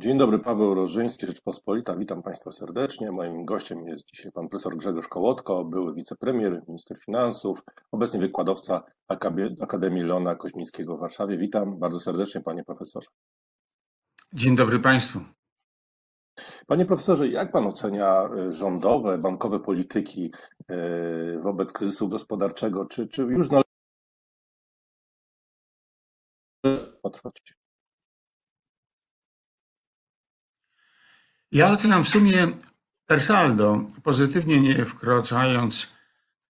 Dzień dobry, Paweł Rożyński, Rzeczpospolita. Witam Państwa serdecznie. Moim gościem jest dzisiaj pan profesor Grzegorz Kołotko, były wicepremier, minister finansów, obecnie wykładowca Akademii Leona Koźmińskiego w Warszawie. Witam bardzo serdecznie, panie profesorze. Dzień dobry Państwu. Panie profesorze, jak pan ocenia y, rządowe, bankowe polityki y, wobec kryzysu gospodarczego? Czy, czy już należy potrwać? Ja oceniam w sumie per saldo, pozytywnie nie wkraczając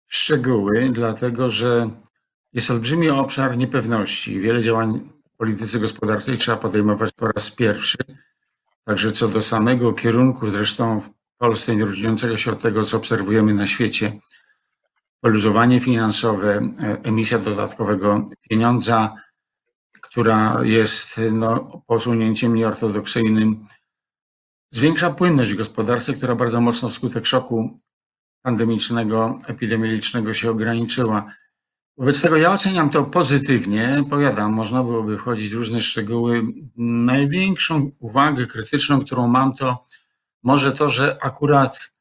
w szczegóły, dlatego że jest olbrzymi obszar niepewności. Wiele działań w polityce gospodarczej trzeba podejmować po raz pierwszy. Także co do samego kierunku, zresztą w Polsce nie różniącego się od tego, co obserwujemy na świecie, poluzowanie finansowe, emisja dodatkowego pieniądza, która jest no, posunięciem nieortodoksyjnym Zwiększa płynność w gospodarce, która bardzo mocno wskutek szoku pandemicznego, epidemiologicznego się ograniczyła. Wobec tego ja oceniam to pozytywnie. Powiadam, można byłoby wchodzić w różne szczegóły. Największą uwagę krytyczną, którą mam, to może to, że akurat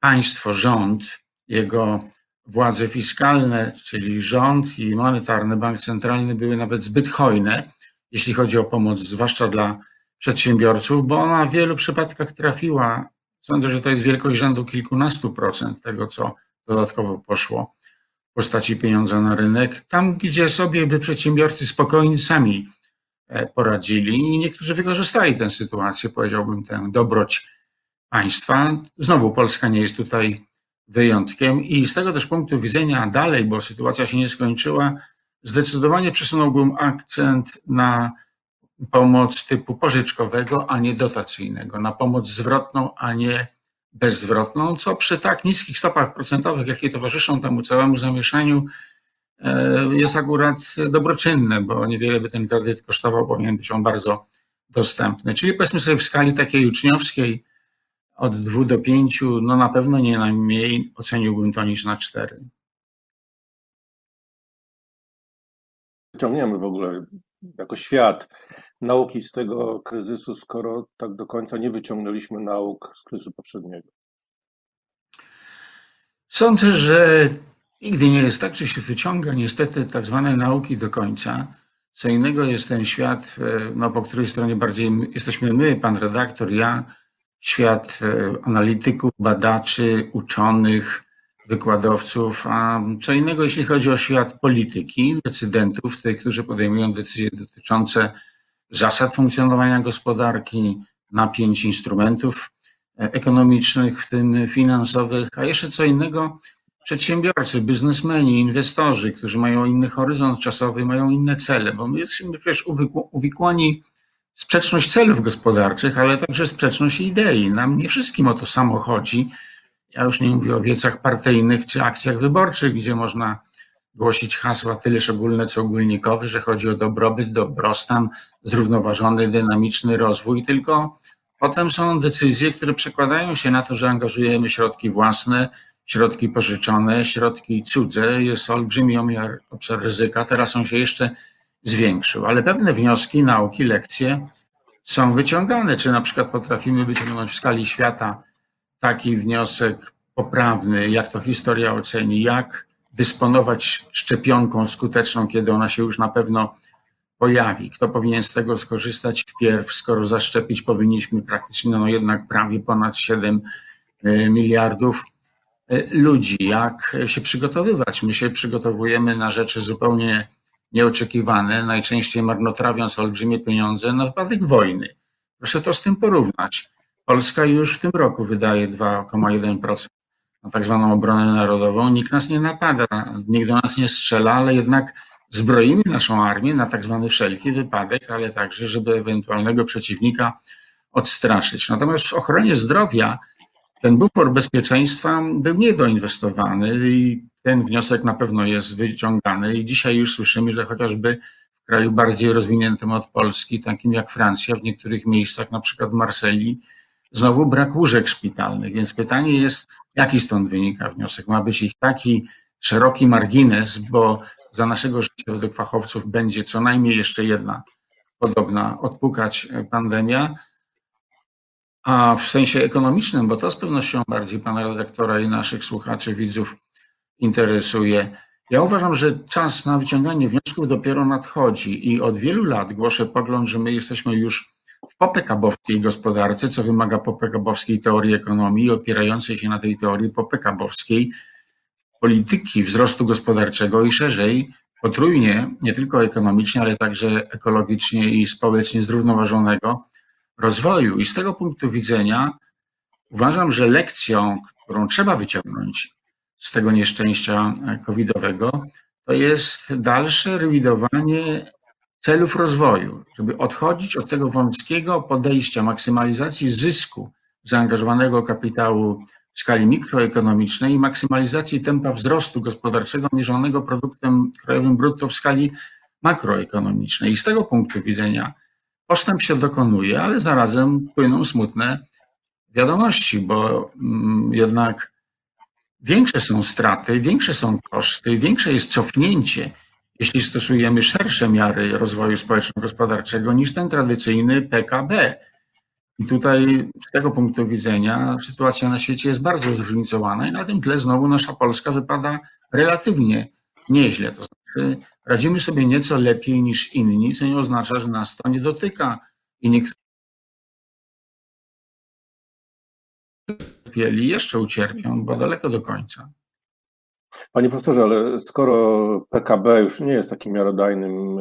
państwo, rząd, jego władze fiskalne, czyli rząd i monetarny, bank centralny były nawet zbyt hojne, jeśli chodzi o pomoc, zwłaszcza dla przedsiębiorców, bo ona w wielu przypadkach trafiła. Sądzę, że to jest wielkość rzędu kilkunastu procent tego, co dodatkowo poszło w postaci pieniądza na rynek, tam gdzie sobie by przedsiębiorcy spokojnie sami e, poradzili i niektórzy wykorzystali tę sytuację, powiedziałbym, tę dobroć państwa. Znowu Polska nie jest tutaj wyjątkiem i z tego też punktu widzenia dalej, bo sytuacja się nie skończyła, zdecydowanie przesunąłbym akcent na pomoc typu pożyczkowego, a nie dotacyjnego, na pomoc zwrotną, a nie bezzwrotną, co przy tak niskich stopach procentowych, jakie towarzyszą temu całemu zamieszaniu, e, jest akurat dobroczynne, bo niewiele by ten kredyt kosztował, powinien być on bardzo dostępny. Czyli powiedzmy sobie w skali takiej uczniowskiej od 2 do 5, no na pewno nie najmniej oceniłbym to niż na 4. Ciągniemy w ogóle jako świat nauki z tego kryzysu, skoro tak do końca nie wyciągnęliśmy nauk z kryzysu poprzedniego? Sądzę, że nigdy nie jest tak, że się wyciąga niestety tak zwane nauki do końca. Co innego jest ten świat, e, no, po której stronie bardziej jesteśmy my, pan redaktor, ja, świat e, analityków, badaczy, uczonych, wykładowców, a co innego jeśli chodzi o świat polityki, decydentów, tych, którzy podejmują decyzje dotyczące zasad funkcjonowania gospodarki, napięć instrumentów e, ekonomicznych, w tym finansowych, a jeszcze co innego przedsiębiorcy, biznesmeni, inwestorzy, którzy mają inny horyzont czasowy, mają inne cele, bo my jesteśmy przecież uwikłani w sprzeczność celów gospodarczych, ale także sprzeczność idei. Nam nie wszystkim o to samo chodzi. Ja już nie mówię o wiecach partyjnych czy akcjach wyborczych, gdzie można głosić hasła tyleż ogólne, co ogólnikowe, że chodzi o dobrobyt, dobrostan, zrównoważony, dynamiczny rozwój, tylko potem są decyzje, które przekładają się na to, że angażujemy środki własne, środki pożyczone, środki cudze. Jest olbrzymi obszar ryzyka. Teraz on się jeszcze zwiększył, ale pewne wnioski, nauki, lekcje są wyciągane. Czy na przykład potrafimy wyciągnąć w skali świata taki wniosek poprawny, jak to historia oceni, jak dysponować szczepionką skuteczną, kiedy ona się już na pewno pojawi. Kto powinien z tego skorzystać wpierw, skoro zaszczepić powinniśmy praktycznie, no jednak prawie ponad 7 e, miliardów e, ludzi. Jak się przygotowywać? My się przygotowujemy na rzeczy zupełnie nieoczekiwane, najczęściej marnotrawiąc olbrzymie pieniądze na wypadek wojny. Proszę to z tym porównać. Polska już w tym roku wydaje 2,1% na tak zwaną obronę narodową. Nikt nas nie napada, nikt do nas nie strzela, ale jednak zbroimy naszą armię na tak zwany wszelki wypadek, ale także, żeby ewentualnego przeciwnika odstraszyć. Natomiast w ochronie zdrowia ten bufor bezpieczeństwa był niedoinwestowany i ten wniosek na pewno jest wyciągany i dzisiaj już słyszymy, że chociażby w kraju bardziej rozwiniętym od Polski, takim jak Francja, w niektórych miejscach, na przykład w Marsylii, znowu brak łóżek szpitalnych. Więc pytanie jest, jaki stąd wynika wniosek? Ma być ich taki szeroki margines, bo za naszego życia według fachowców będzie co najmniej jeszcze jedna podobna odpukać pandemia, A w sensie ekonomicznym, bo to z pewnością bardziej pana redaktora i naszych słuchaczy, widzów interesuje. Ja uważam, że czas na wyciąganie wniosków dopiero nadchodzi i od wielu lat głoszę pogląd, że my jesteśmy już popekabowskiej gospodarce, co wymaga popekabowskiej teorii ekonomii, opierającej się na tej teorii popekabowskiej polityki wzrostu gospodarczego i szerzej potrójnie, nie tylko ekonomicznie, ale także ekologicznie i społecznie zrównoważonego rozwoju. I z tego punktu widzenia uważam, że lekcją, którą trzeba wyciągnąć z tego nieszczęścia covidowego, to jest dalsze rewidowanie celów rozwoju, żeby odchodzić od tego wąskiego podejścia maksymalizacji zysku zaangażowanego kapitału w skali mikroekonomicznej i maksymalizacji tempa wzrostu gospodarczego mierzonego produktem krajowym brutto w skali makroekonomicznej. I z tego punktu widzenia postęp się dokonuje, ale zarazem płyną smutne wiadomości, bo mm, jednak większe są straty, większe są koszty, większe jest cofnięcie, jeśli stosujemy szersze miary rozwoju społeczno-gospodarczego niż ten tradycyjny PKB. I tutaj z tego punktu widzenia sytuacja na świecie jest bardzo zróżnicowana i na tym tle znowu nasza Polska wypada relatywnie nieźle. To znaczy radzimy sobie nieco lepiej niż inni, co nie oznacza, że nas to nie dotyka i niektórzy jeszcze ucierpią, bo daleko do końca. Panie profesorze, ale skoro PKB już nie jest takim miarodajnym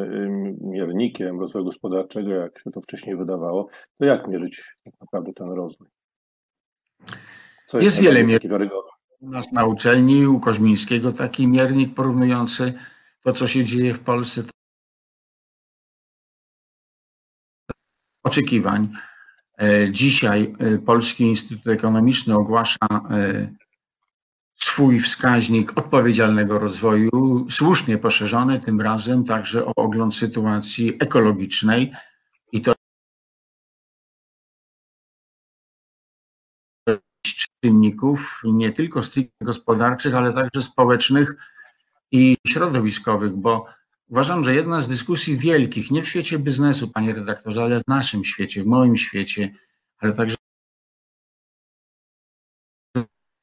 miernikiem rozwoju gospodarczego, jak się to wcześniej wydawało, to jak mierzyć tak naprawdę ten rozwój? Co jest, jest wiele mierników. U nas na uczelni, u Koźmińskiego taki miernik porównujący to, co się dzieje w Polsce, oczekiwań. E, dzisiaj e, Polski Instytut Ekonomiczny ogłasza e, swój wskaźnik odpowiedzialnego rozwoju, słusznie poszerzony tym razem także o ogląd sytuacji ekologicznej. I to czynników nie tylko stricte gospodarczych, ale także społecznych i środowiskowych, bo uważam, że jedna z dyskusji wielkich, nie w świecie biznesu, panie redaktorze, ale w naszym świecie, w moim świecie, ale także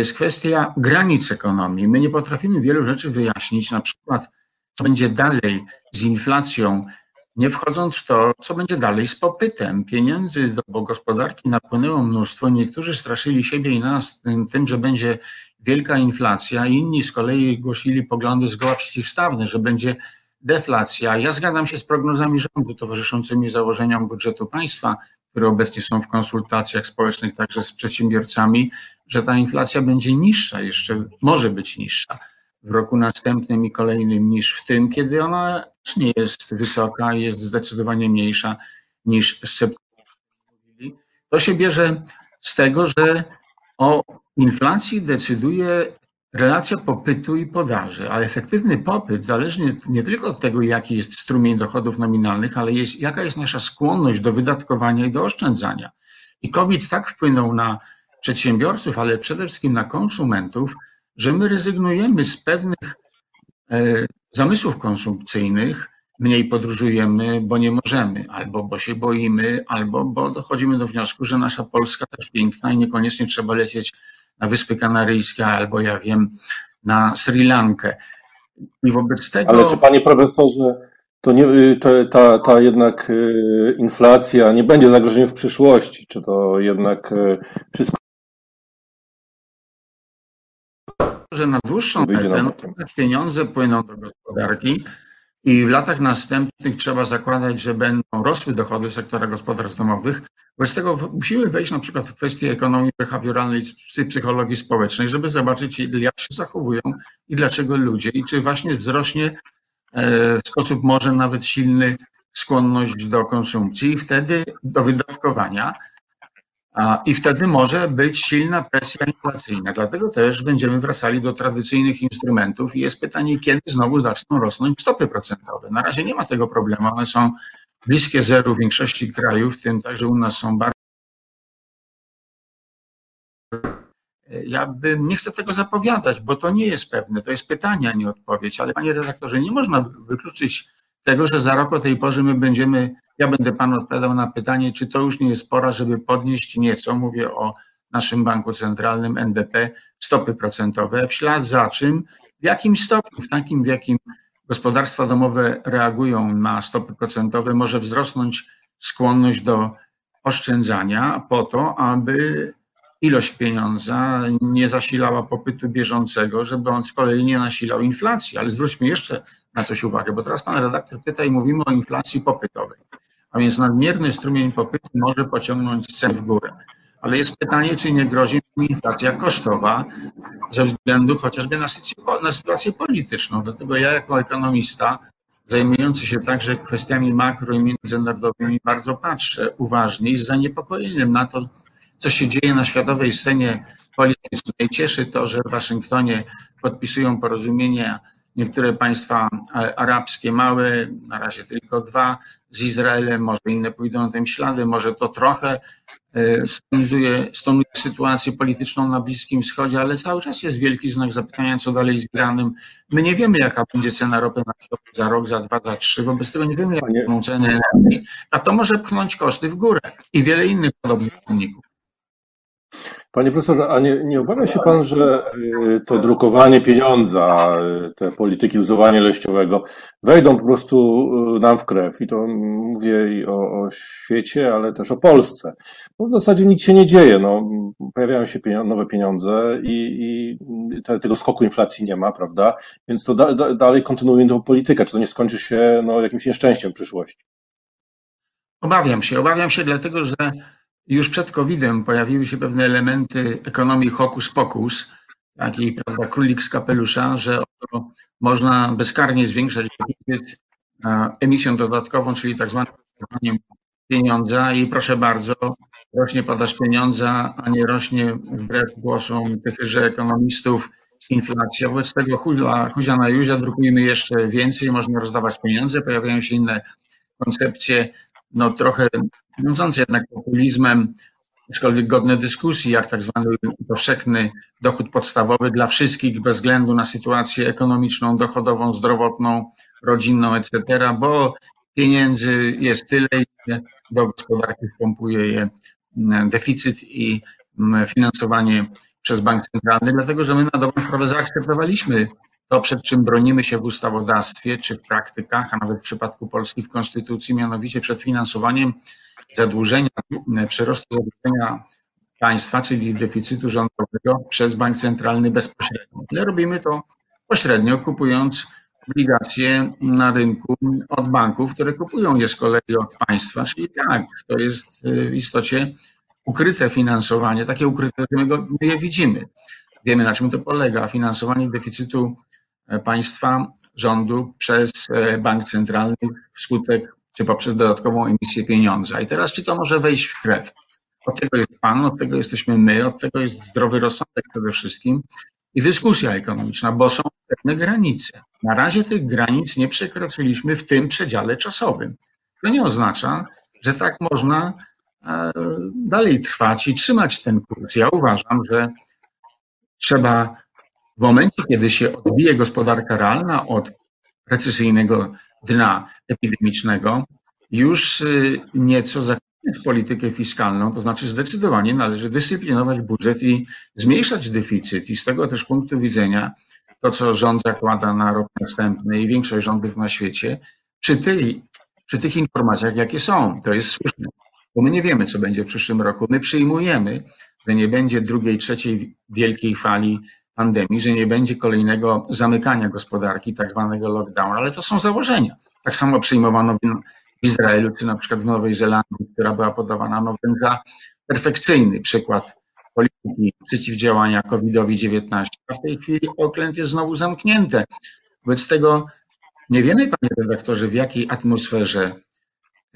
jest kwestia granic ekonomii. My nie potrafimy wielu rzeczy wyjaśnić, na przykład, co będzie dalej z inflacją, nie wchodząc w to, co będzie dalej z popytem. Pieniędzy do gospodarki napłynęło mnóstwo. Niektórzy straszyli siebie i nas tym, że będzie wielka inflacja, inni z kolei głosili poglądy zgoła przeciwstawne, że będzie deflacja. Ja zgadzam się z prognozami rządu towarzyszącymi założeniom budżetu państwa, które obecnie są w konsultacjach społecznych także z przedsiębiorcami, że ta inflacja będzie niższa, jeszcze może być niższa w roku następnym i kolejnym niż w tym, kiedy ona też nie jest wysoka, jest zdecydowanie mniejsza niż mówili. To się bierze z tego, że o inflacji decyduje relacja popytu i podaży, a efektywny popyt zależy nie tylko od tego, jaki jest strumień dochodów nominalnych, ale jest, jaka jest nasza skłonność do wydatkowania i do oszczędzania. I COVID tak wpłynął na przedsiębiorców, ale przede wszystkim na konsumentów, że my rezygnujemy z pewnych e, zamysłów konsumpcyjnych, mniej podróżujemy, bo nie możemy, albo bo się boimy, albo bo dochodzimy do wniosku, że nasza Polska też piękna i niekoniecznie trzeba lecieć na Wyspy Kanaryjskie, albo ja wiem, na Sri Lankę. I wobec tego. Ale czy panie profesorze, to nie, to, ta, ta jednak y, inflacja nie będzie zagrożeniem w przyszłości? Czy to jednak y, wszystko. Że na dłuższą metę pieniądze płyną do gospodarki, i w latach następnych trzeba zakładać, że będą rosły dochody sektora gospodarstw domowych. Wobec tego musimy wejść na przykład w kwestie ekonomii behawioralnej i psychologii społecznej, żeby zobaczyć, jak się zachowują i dlaczego ludzie, i czy właśnie wzrośnie e, w sposób może nawet silny skłonność do konsumpcji i wtedy do wydatkowania. I wtedy może być silna presja inflacyjna. Dlatego też będziemy wracali do tradycyjnych instrumentów i jest pytanie, kiedy znowu zaczną rosnąć stopy procentowe. Na razie nie ma tego problemu, one są bliskie zeru w większości krajów, w tym także u nas są bardzo. Ja bym nie chcę tego zapowiadać, bo to nie jest pewne. To jest pytanie, a nie odpowiedź. Ale panie redaktorze, nie można wykluczyć tego, że za rok o tej porze my będziemy, ja będę panu odpowiadał na pytanie, czy to już nie jest pora, żeby podnieść nieco, mówię o naszym banku centralnym NBP, stopy procentowe, w ślad za czym, w jakim stopniu, w takim, w jakim gospodarstwa domowe reagują na stopy procentowe, może wzrosnąć skłonność do oszczędzania po to, aby ilość pieniądza nie zasilała popytu bieżącego, żeby on z kolei nie nasilał inflacji. Ale zwróćmy jeszcze na coś uwagę, bo teraz pan redaktor pyta i mówimy o inflacji popytowej. A więc nadmierny strumień popytu może pociągnąć ceny w górę. Ale jest pytanie, czy nie grozi inflacja kosztowa ze względu chociażby na sytuację, polityczną. Dlatego ja jako ekonomista zajmujący się także kwestiami makro i międzynarodowymi bardzo patrzę uważnie i z zaniepokojeniem na to, co się dzieje na światowej scenie politycznej. Cieszy to, że w Waszyngtonie podpisują porozumienia niektóre państwa arabskie, małe, na razie tylko dwa, z Izraelem, może inne pójdą tym śladem, może to trochę e, stonizuje, stonuje sytuację polityczną na Bliskim Wschodzie, ale cały czas jest wielki znak zapytania, co dalej z Iranem. My nie wiemy, jaka będzie cena ropy na za rok, za dwa, za trzy, wobec tego nie wiemy, jaką ceny energii, a to może pchnąć koszty w górę i wiele innych podobnych czynników. Panie profesorze, a nie, nie obawia się pan, że y, to drukowanie pieniądza, y, te polityki uzuwania leściowego wejdą po prostu y, nam w krew? I to mówię i o, o świecie, ale też o Polsce. Bo w zasadzie nic się nie dzieje. No, pojawiają się pieniądze, nowe pieniądze i, i te, tego skoku inflacji nie ma, prawda? Więc to da, da, dalej kontynuuje tą politykę. Czy to nie skończy się no, jakimś nieszczęściem w przyszłości? Obawiam się. Obawiam się dlatego, że już przed COVID-em pojawiły się pewne elementy ekonomii hokus pokus, taki prawda, królik z kapelusza, że można bezkarnie zwiększać deficyt emisją dodatkową, czyli tak zwanym pieniądza i proszę bardzo, rośnie podaż pieniądza, a nie rośnie wbrew głosom tychże ekonomistów inflacja. Wobec tego huzia, huzia na juzia drukujemy jeszcze więcej, można rozdawać pieniądze, pojawiają się inne koncepcje, no trochę wiążące jednak populizmem, aczkolwiek godne dyskusji, jak tak zwany powszechny dochód podstawowy dla wszystkich bez względu na sytuację ekonomiczną, dochodową, zdrowotną, rodzinną, etc., bo pieniędzy jest tyle, ile do gospodarki wpompuje je mm, deficyt i mm, finansowanie przez bank centralny, dlatego że my na dobrą sprawę zaakceptowaliśmy to, przed czym bronimy się w ustawodawstwie czy w praktykach, a nawet w przypadku Polski w konstytucji, mianowicie przed finansowaniem zadłużenia, przyrostu zadłużenia państwa, czyli deficytu rządowego przez bank centralny bezpośrednio. Ale robimy to pośrednio, kupując obligacje na rynku od banków, które kupują je z kolei od państwa. Czyli tak, to jest w istocie ukryte finansowanie, takie ukryte, że my, go, my je widzimy. Wiemy, na czym to polega. Finansowanie deficytu państwa, rządu przez bank centralny wskutek czy poprzez dodatkową emisję pieniądza. I teraz, czy to może wejść w krew? Od tego jest Pan, od tego jesteśmy my, od tego jest zdrowy rozsądek przede wszystkim i dyskusja ekonomiczna, bo są pewne granice. Na razie tych granic nie przekroczyliśmy w tym przedziale czasowym. To nie oznacza, że tak można e, dalej trwać i trzymać ten kurs. Ja uważam, że trzeba w momencie, kiedy się odbije gospodarka realna od recesyjnego dna epidemicznego, już y, nieco zakładać politykę fiskalną, to znaczy zdecydowanie należy dyscyplinować budżet i zmniejszać deficyt. I z tego też punktu widzenia to, co rząd zakłada na rok następny i większość rządów na świecie, przy, tej, przy tych informacjach, jakie są, to jest słuszne. Bo my nie wiemy, co będzie w przyszłym roku. My przyjmujemy, że nie będzie drugiej, trzeciej wielkiej fali pandemii, że nie będzie kolejnego zamykania gospodarki, tak zwanego lockdown, ale to są założenia. Tak samo przyjmowano w Izraelu, czy na przykład w Nowej Zelandii, która była podawana no, za perfekcyjny przykład polityki przeciwdziałania COVID-19. A w tej chwili Oakland jest znowu zamknięte. Wobec tego nie wiemy, panie redaktorze, w jakiej atmosferze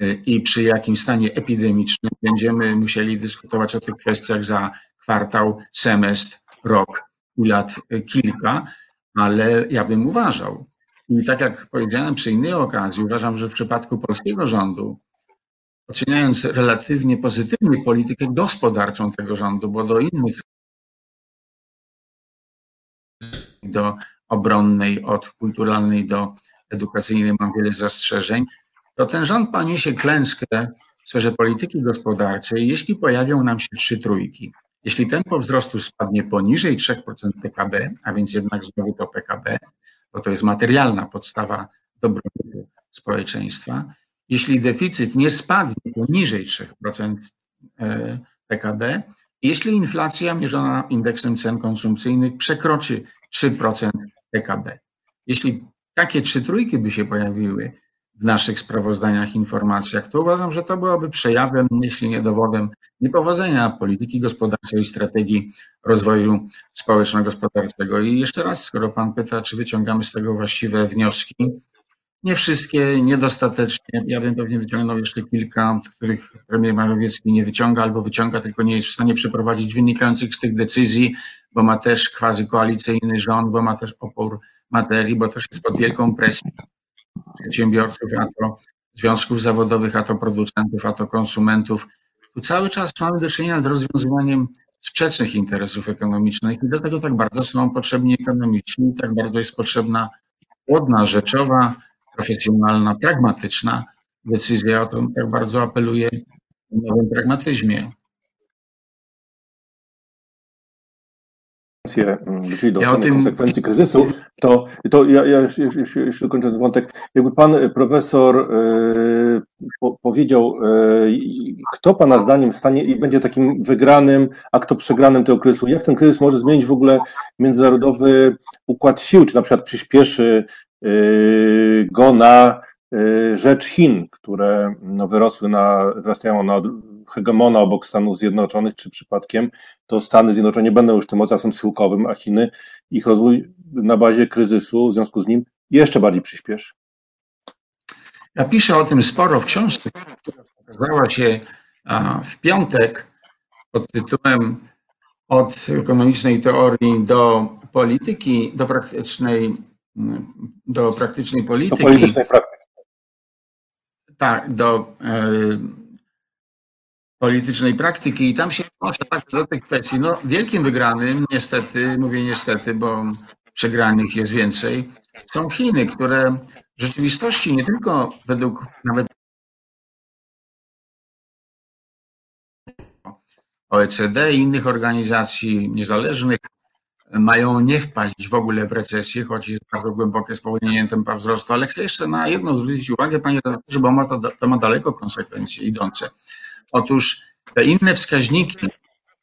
y, i przy jakim stanie epidemicznym będziemy musieli dyskutować o tych kwestiach za kwartał, semestr, rok lat kilka, ale ja bym uważał. I tak jak powiedziałem przy innej okazji, uważam, że w przypadku polskiego rządu, oceniając relatywnie pozytywnie politykę gospodarczą tego rządu, bo do innych, do obronnej, od kulturalnej do edukacyjnej mam wiele zastrzeżeń, to ten rząd poniesie klęskę w sferze polityki gospodarczej, jeśli pojawią nam się trzy trójki. Jeśli tempo wzrostu spadnie poniżej 3% PKB, a więc jednak znowu to PKB, bo to jest materialna podstawa dobrobytu społeczeństwa, jeśli deficyt nie spadnie poniżej 3% PKB, jeśli inflacja mierzona indeksem cen konsumpcyjnych przekroczy 3% PKB. Jeśli takie trzy trójki by się pojawiły w naszych sprawozdaniach, informacjach, to uważam, że to byłoby przejawem, jeśli nie dowodem, niepowodzenia polityki gospodarczej i strategii rozwoju społeczno-gospodarczego. I jeszcze raz, skoro Pan pyta, czy wyciągamy z tego właściwe wnioski, nie wszystkie, niedostatecznie. Ja bym pewnie wyciągnął jeszcze kilka, których premier Morawiecki nie wyciąga albo wyciąga, tylko nie jest w stanie przeprowadzić wynikających z tych decyzji, bo ma też quasi koalicyjny rząd, bo ma też opór materii, bo też jest pod wielką presją przedsiębiorców, a to związków zawodowych, a to producentów, a to konsumentów. Tu cały czas mamy do czynienia z rozwiązywaniem sprzecznych interesów ekonomicznych i dlatego tak bardzo są potrzebni ekonomiczni, tak bardzo jest potrzebna płodna, rzeczowa, profesjonalna, pragmatyczna decyzja. O to tak bardzo apeluję w nowym pragmatyzmie. Czyli do ja tym... konsekwencji kryzysu, to, to ja, ja już, już, już kończę ten wątek. Jakby pan profesor e, po, powiedział, e, kto pana zdaniem stanie i będzie takim wygranym, a kto przegranym tego kryzysu? Jak ten kryzys może zmienić w ogóle międzynarodowy układ sił? Czy na przykład przyspieszy e, go na rzecz Chin, które no, wyrosły na, wyrastają na hegemona obok Stanów Zjednoczonych, czy przypadkiem to Stany Zjednoczone nie będą już tym mocarstwem schyłkowym, a Chiny ich rozwój na bazie kryzysu, w związku z nim jeszcze bardziej przyspieszy. Ja piszę o tym sporo w książce, która ukazała się w piątek pod tytułem Od ekonomicznej teorii do polityki, do praktycznej, do praktycznej polityki. Do politycznej praktyki. Tak, do politycznej praktyki i tam się odnoszę tak do tych kwestii. No, wielkim wygranym, niestety, mówię niestety, bo przegranych jest więcej, są Chiny, które w rzeczywistości nie tylko według nawet OECD i innych organizacji niezależnych mają nie wpaść w ogóle w recesję, choć jest bardzo głębokie spowolnienie tempa wzrostu, ale chcę jeszcze na jedno zwrócić uwagę, panie redaktorze, bo ma to, to ma daleko konsekwencje idące. Otóż te inne wskaźniki,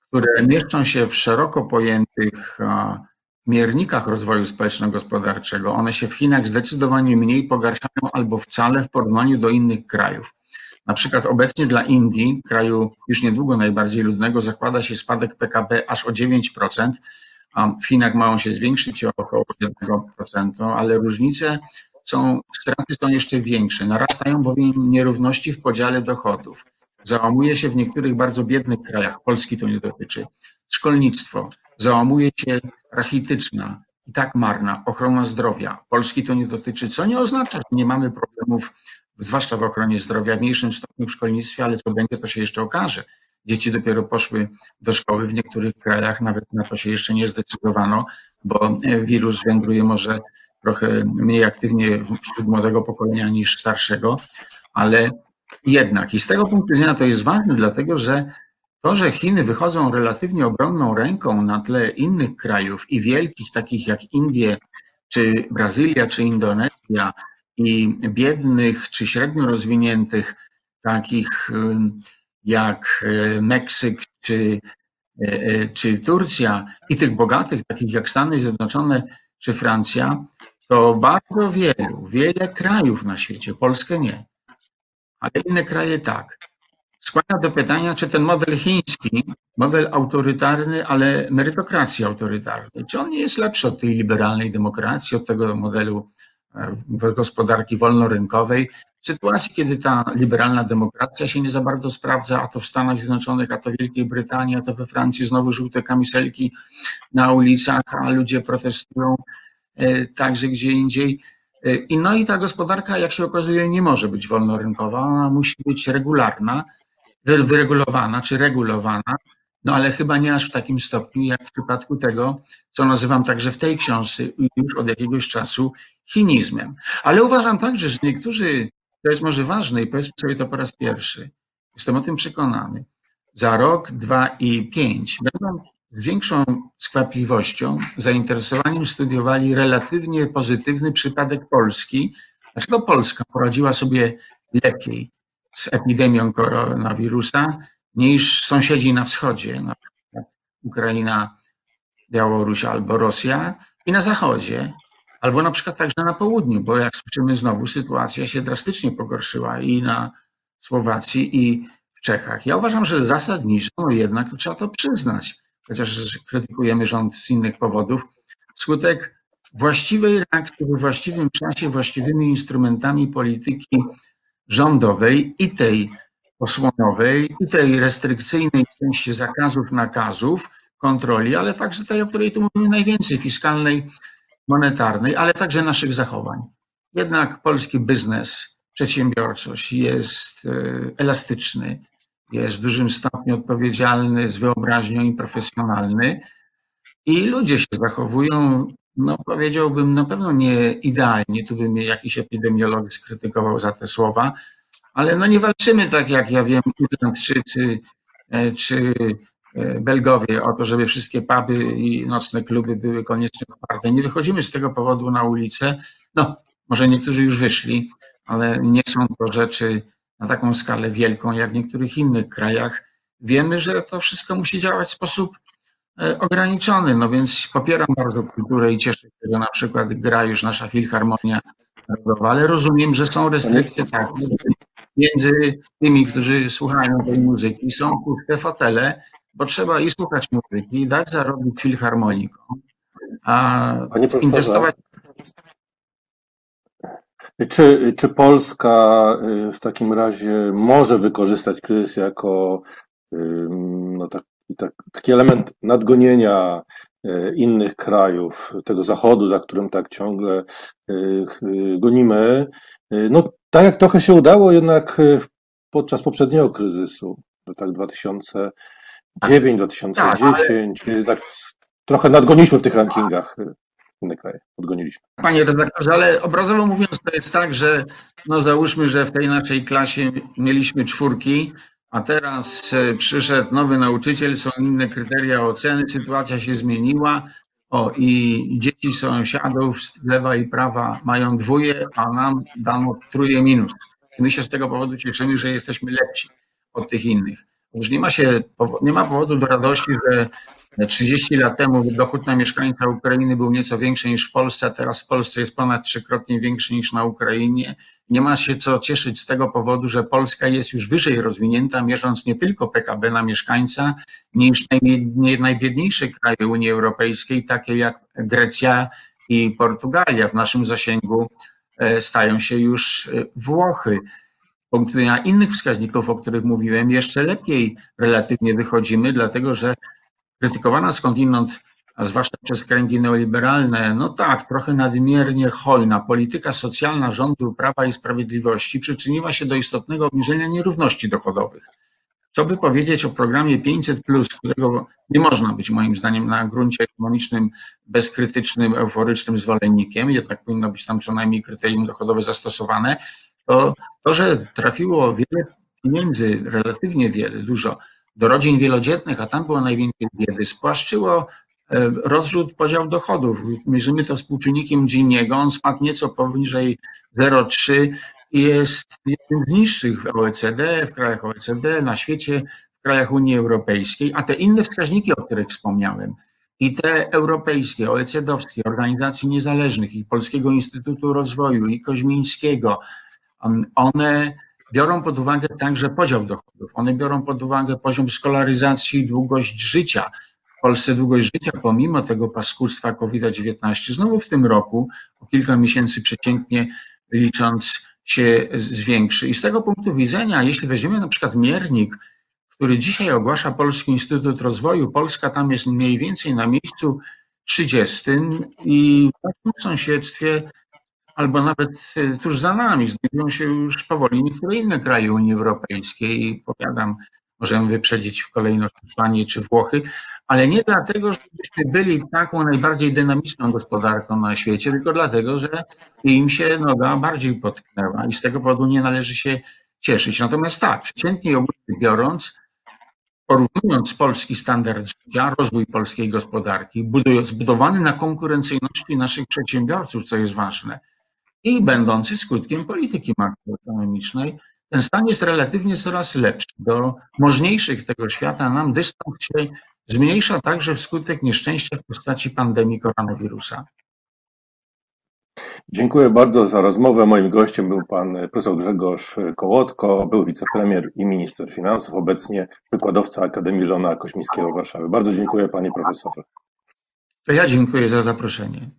które mieszczą się w szeroko pojętych miernikach rozwoju społeczno-gospodarczego, one się w Chinach zdecydowanie mniej pogarszają albo wcale w porównaniu do innych krajów. Na przykład obecnie dla Indii, kraju już niedługo najbardziej ludnego, zakłada się spadek PKB aż o 9%, a w Chinach ma on się zwiększyć o około 1%, ale różnice są, straty są jeszcze większe. Narastają bowiem nierówności w podziale dochodów. Załamuje się w niektórych bardzo biednych krajach, Polski to nie dotyczy, szkolnictwo, załamuje się rachityczna i tak marna ochrona zdrowia, Polski to nie dotyczy, co nie oznacza, że nie mamy problemów, zwłaszcza w ochronie zdrowia, w mniejszym stopniu w szkolnictwie, ale co będzie, to się jeszcze okaże. Dzieci dopiero poszły do szkoły, w niektórych krajach nawet na to się jeszcze nie zdecydowano, bo wirus wędruje może trochę mniej aktywnie wśród młodego pokolenia niż starszego, ale jednak, i z tego punktu widzenia to jest ważne, dlatego że to, że Chiny wychodzą relatywnie obronną ręką na tle innych krajów i wielkich, takich jak Indie, czy Brazylia, czy Indonezja, i biednych, czy średnio rozwiniętych, takich jak e, Meksyk, czy, e, e, czy Turcja, i tych bogatych, takich jak Stany Zjednoczone, czy Francja, to bardzo wielu, wiele krajów na świecie, Polskę nie, ale inne kraje tak. Skłania do pytania, czy ten model chiński, model autorytarny, ale merytokracji autorytarnej, czy on nie jest lepszy od tej liberalnej demokracji, od tego modelu gospodarki wolnorynkowej, w sytuacji, kiedy ta liberalna demokracja się nie za bardzo sprawdza, a to w Stanach Zjednoczonych, a to w Wielkiej Brytanii, a to we Francji znowu żółte kamiselki na ulicach, a ludzie protestują e, także gdzie indziej. I no i ta gospodarka, jak się okazuje, nie może być wolnorynkowa, ona musi być regularna, wyregulowana czy regulowana no ale chyba nie aż w takim stopniu, jak w przypadku tego, co nazywam także w tej książce już od jakiegoś czasu chinizmem. Ale uważam także, że niektórzy, to jest może ważne i powiedzmy sobie to po raz pierwszy, jestem o tym przekonany, za rok, dwa i pięć będą z większą skłapliwością, zainteresowaniem studiowali relatywnie pozytywny przypadek Polski. Dlaczego Polska poradziła sobie lepiej z epidemią koronawirusa niż sąsiedzi na wschodzie, na przykład Ukraina, Białoruś albo Rosja i na zachodzie, albo na przykład także na południu, bo jak słyszymy znowu sytuacja się drastycznie pogorszyła i na Słowacji i w Czechach. Ja uważam, że zasadniczo no jednak trzeba to przyznać, chociaż krytykujemy rząd z innych powodów, wskutek właściwej reakcji we właściwym czasie, właściwymi instrumentami polityki rządowej i tej osłonowej, i tej restrykcyjnej sensie zakazów, nakazów, kontroli, ale także tej, o której tu mówimy najwięcej, fiskalnej, monetarnej, ale także naszych zachowań. Jednak polski biznes, przedsiębiorczość jest e, elastyczny, jest w dużym stopniu odpowiedzialny, z wyobraźnią i profesjonalny. I ludzie się zachowują, no powiedziałbym, na pewno nie idealnie. Tu by mnie jakiś epidemiolog skrytykował za te słowa, ale no nie walczymy tak jak ja wiem, Irlandczycy e, czy e, Belgowie o to, żeby wszystkie puby i nocne kluby były koniecznie otwarte. Nie wychodzimy z tego powodu na ulicę. No, może niektórzy już wyszli, ale nie są to rzeczy na taką skalę wielką jak w niektórych innych krajach. Wiemy, że to wszystko musi działać w sposób e, ograniczony, no więc popieram bardzo kulturę i cieszę się, że na przykład gra już nasza Filharmonia Narodowa, ale rozumiem, że są restrykcje takie, między tymi, którzy słuchają tej muzyki, są puste fotele, bo trzeba i słuchać muzyki, i dać zarobić filharmonikom, a inwestować. Czy, czy Polska y, w takim razie może wykorzystać kryzys jako no, taki, taki element nadgonienia y, innych krajów, tego zachodu, za którym tak ciągle y, gonimy? No, tak jak trochę się udało jednak podczas poprzedniego kryzysu, tak 2009, 2010, tak, tak trochę nadgoniliśmy w tych rankingach inne kraje, odgoniliśmy. Panie redaktorze, ale obrazowo mówiąc to jest tak, że no załóżmy, że w tej naszej klasie mieliśmy czwórki, a teraz y, przyszedł nowy nauczyciel, są inne kryteria oceny, sytuacja się zmieniła, o, i dzieci sąsiadów z lewa i prawa mają dwóje, a nam dano truje minus. I my się z tego powodu cieszymy, że jesteśmy lepsi od tych innych. Już nie ma, się, nie ma powodu do radości, że 30 lat temu dochód na mieszkańca Ukrainy był nieco większy niż w Polsce, a teraz w Polsce jest ponad trzykrotnie większy niż na Ukrainie. Nie ma się co cieszyć z tego powodu, że Polska jest już wyżej rozwinięta, mierząc nie tylko PKB na mieszkańca, niż najbiedniejsze kraje Unii Europejskiej, takie jak Grecja i Portugalia. W naszym zasięgu e, stają się już e, Włochy punktu widzenia innych wskaźników, o których mówiłem, jeszcze lepiej relatywnie wychodzimy, dlatego że krytykowana skądinąd, a zwłaszcza przez kręgi neoliberalne, no tak, trochę nadmiernie hojna polityka socjalna rządu Prawa i Sprawiedliwości przyczyniła się do istotnego obniżenia nierówności dochodowych. Co by powiedzieć o programie 500, którego nie można być moim zdaniem na gruncie ekonomicznym bezkrytycznym, euforycznym zwolennikiem, jednak powinno być tam co najmniej kryterium dochodowe zastosowane, to, to że trafiło wiele pieniędzy, relatywnie wiele, dużo, do rodzin wielodzietnych, a tam było najwięcej biedy, spłaszczyło e, rozrzut podział dochodów. Mierzymy to współczynnikiem Giniego, on spadł nieco poniżej 0,3 i jest jednym z niższych w OECD, w krajach OECD, na świecie, w krajach Unii Europejskiej, a te inne wskaźniki, o których wspomniałem, i te europejskie, OECD-owskie, organizacji niezależnych, i Polskiego Instytutu Rozwoju, i Koźmińskiego, one biorą pod uwagę także podział dochodów. One biorą pod uwagę poziom skolaryzacji, długość życia. W Polsce długość życia, pomimo tego paskudstwa COVID-19, znowu w tym roku, o kilka miesięcy przeciętnie licząc, się zwiększy. I z tego punktu widzenia, jeśli weźmiemy na przykład miernik, który dzisiaj ogłasza Polski Instytut Rozwoju, Polska tam jest mniej więcej na miejscu 30 i w naszym sąsiedztwie albo nawet y, tuż za nami znajdują się już powoli niektóre inne kraje Unii Europejskiej. Powiadam możemy wyprzedzić w kolejności Hiszpanię czy Włochy, ale nie dlatego, żebyśmy byli taką najbardziej dynamiczną gospodarką na świecie, tylko dlatego, że im się noga bardziej potknęła i z tego powodu nie należy się cieszyć. Natomiast tak, przeciętnie ogólnie biorąc, porównując polski standard życia, rozwój polskiej gospodarki, zbudowany na konkurencyjności naszych przedsiębiorców, co jest ważne, i będący skutkiem polityki makroekonomicznej, ten stan jest relatywnie coraz lepszy. Do możniejszych tego świata nam dystans się zmniejsza także wskutek nieszczęścia w postaci pandemii koronawirusa. Dziękuję bardzo za rozmowę. Moim gościem był pan profesor Grzegorz Kołotko, był wicepremier i minister finansów, obecnie wykładowca Akademii Lona Kośmińskiego w Warszawie. Bardzo dziękuję panie profesorze. To ja dziękuję za zaproszenie.